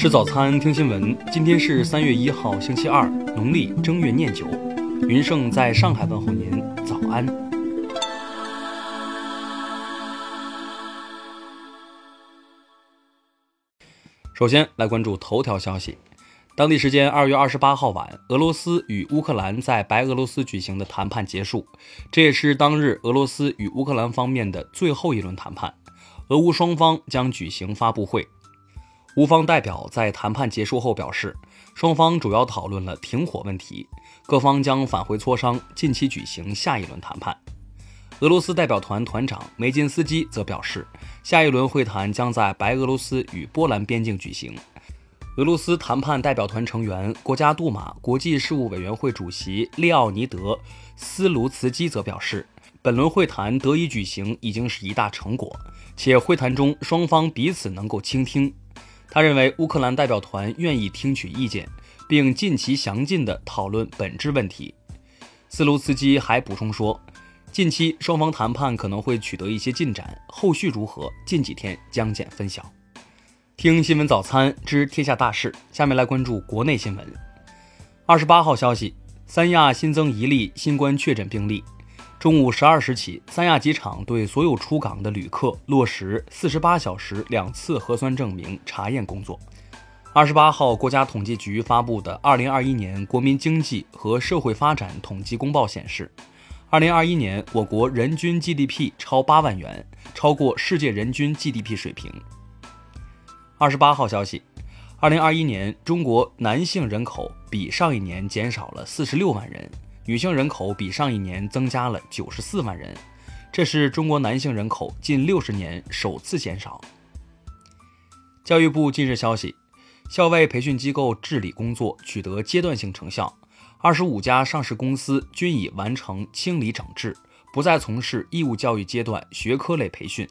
吃早餐，听新闻。今天是三月一号，星期二，农历正月廿九。云盛在上海问候您，早安。首先来关注头条消息。当地时间二月二十八号晚，俄罗斯与乌克兰在白俄罗斯举行的谈判结束，这也是当日俄罗斯与乌克兰方面的最后一轮谈判。俄乌双方将举行发布会。乌方代表在谈判结束后表示，双方主要讨论了停火问题，各方将返回磋商，近期举行下一轮谈判。俄罗斯代表团团长梅金斯基则表示，下一轮会谈将在白俄罗斯与波兰边境举行。俄罗斯谈判代表团成员、国家杜马国际事务委员会主席列奥尼德·斯卢茨基则表示，本轮会谈得以举行已经是一大成果，且会谈中双方彼此能够倾听。他认为乌克兰代表团愿意听取意见，并尽其详尽地讨论本质问题。斯卢茨基还补充说，近期双方谈判可能会取得一些进展，后续如何，近几天将见分晓。听新闻早餐知天下大事，下面来关注国内新闻。二十八号消息，三亚新增一例新冠确诊病例。中午十二时起，三亚机场对所有出港的旅客落实四十八小时两次核酸证明查验工作。二十八号，国家统计局发布的《二零二一年国民经济和社会发展统计公报》显示，二零二一年我国人均 GDP 超八万元，超过世界人均 GDP 水平。二十八号消息，二零二一年中国男性人口比上一年减少了四十六万人。女性人口比上一年增加了九十四万人，这是中国男性人口近六十年首次减少。教育部近日消息，校外培训机构治理工作取得阶段性成效，二十五家上市公司均已完成清理整治，不再从事义务教育阶段学科类培训。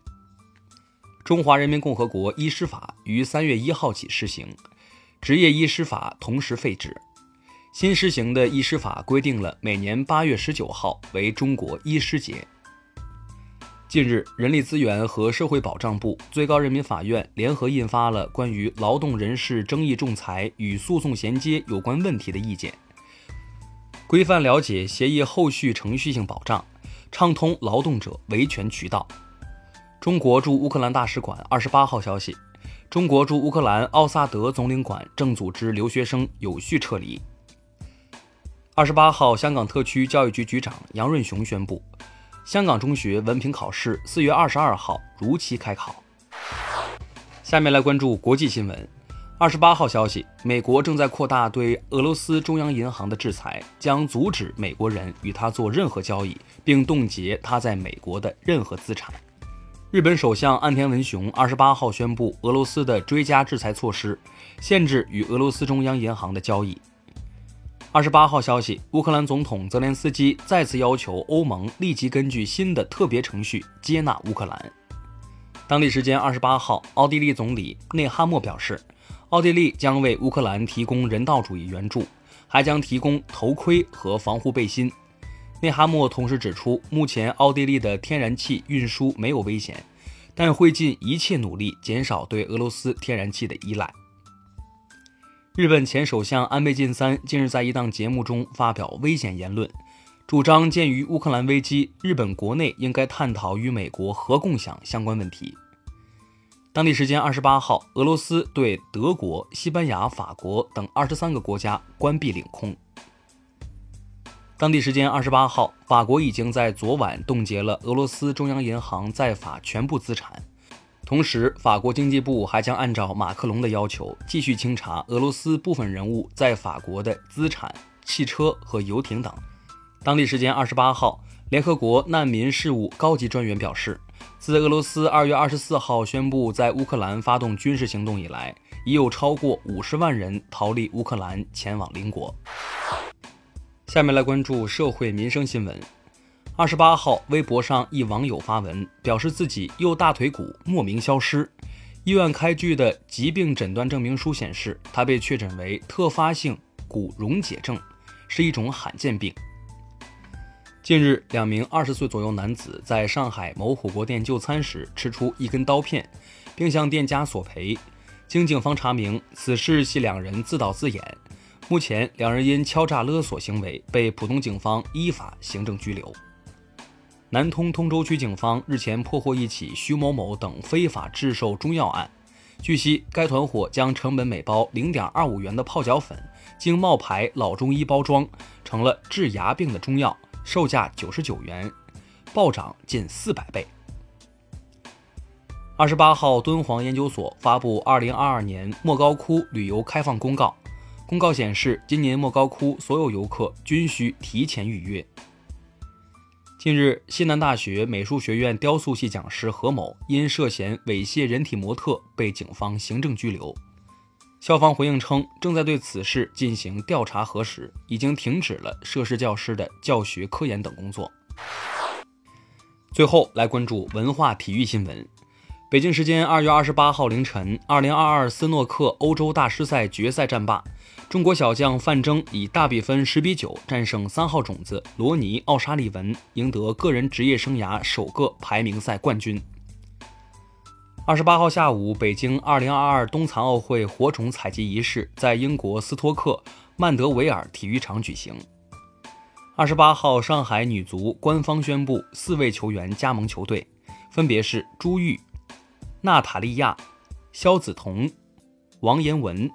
中华人民共和国医师法于三月一号起施行，执业医师法同时废止。新施行的医师法规定了每年八月十九号为中国医师节。近日，人力资源和社会保障部、最高人民法院联合印发了关于劳动人事争议仲裁与诉讼衔接有关问题的意见，规范了解协议后续程序性保障，畅通劳动者维权渠道。中国驻乌克兰大使馆二十八号消息，中国驻乌克兰奥萨德总领馆正组织留学生有序撤离。二十八号，香港特区教育局局长杨润雄宣布，香港中学文凭考试四月二十二号如期开考。下面来关注国际新闻。二十八号消息，美国正在扩大对俄罗斯中央银行的制裁，将阻止美国人与他做任何交易，并冻结他在美国的任何资产。日本首相岸田文雄二十八号宣布俄罗斯的追加制裁措施，限制与俄罗斯中央银行的交易。二十八号消息，乌克兰总统泽连斯基再次要求欧盟立即根据新的特别程序接纳乌克兰。当地时间二十八号，奥地利总理内哈默表示，奥地利将为乌克兰提供人道主义援助，还将提供头盔和防护背心。内哈默同时指出，目前奥地利的天然气运输没有危险，但会尽一切努力减少对俄罗斯天然气的依赖。日本前首相安倍晋三近日在一档节目中发表危险言论，主张鉴于乌克兰危机，日本国内应该探讨与美国核共享相关问题。当地时间二十八号，俄罗斯对德国、西班牙、法国等二十三个国家关闭领空。当地时间二十八号，法国已经在昨晚冻结了俄罗斯中央银行在法全部资产。同时，法国经济部还将按照马克龙的要求，继续清查俄罗斯部分人物在法国的资产、汽车和游艇等。当地时间二十八号，联合国难民事务高级专员表示，自俄罗斯二月二十四号宣布在乌克兰发动军事行动以来，已有超过五十万人逃离乌克兰前往邻国。下面来关注社会民生新闻。二十八号，微博上一网友发文表示，自己右大腿骨莫名消失，医院开具的疾病诊断证明书显示，他被确诊为特发性骨溶解症，是一种罕见病。近日，两名二十岁左右男子在上海某火锅店就餐时吃出一根刀片，并向店家索赔。经警方查明，此事系两人自导自演。目前，两人因敲诈勒索行为被浦东警方依法行政拘留。南通通州区警方日前破获一起徐某某等非法制售中药案。据悉，该团伙将成本每包零点二五元的泡脚粉，经冒牌老中医包装成了治牙病的中药，售价九十九元，暴涨近四百倍。二十八号，敦煌研究所发布二零二二年莫高窟旅游开放公告。公告显示，今年莫高窟所有游客均需提前预约。近日，西南大学美术学院雕塑系讲师何某因涉嫌猥亵人体模特被警方行政拘留。校方回应称，正在对此事进行调查核实，已经停止了涉事教师的教学、科研等工作。最后来关注文化体育新闻。北京时间二月二十八号凌晨，二零二二斯诺克欧洲大师赛决赛战罢，中国小将范铮以大比分十比九战胜三号种子罗尼·奥沙利文，赢得个人职业生涯首个排名赛冠军。二十八号下午，北京二零二二冬残奥会火种采集仪式在英国斯托克曼德维尔体育场举行。二十八号，上海女足官方宣布四位球员加盟球队，分别是朱玉。娜塔莉亚、肖梓彤、王彦文，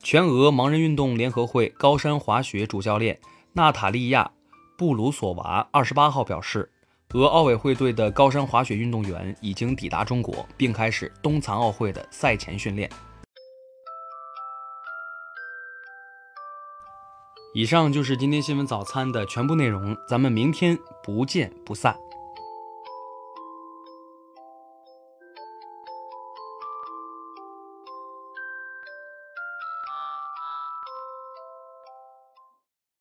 全俄盲人运动联合会高山滑雪主教练娜塔莉亚·布鲁索娃二十八号表示，俄奥委会队的高山滑雪运动员已经抵达中国，并开始冬残奥会的赛前训练。以上就是今天新闻早餐的全部内容，咱们明天不见不散。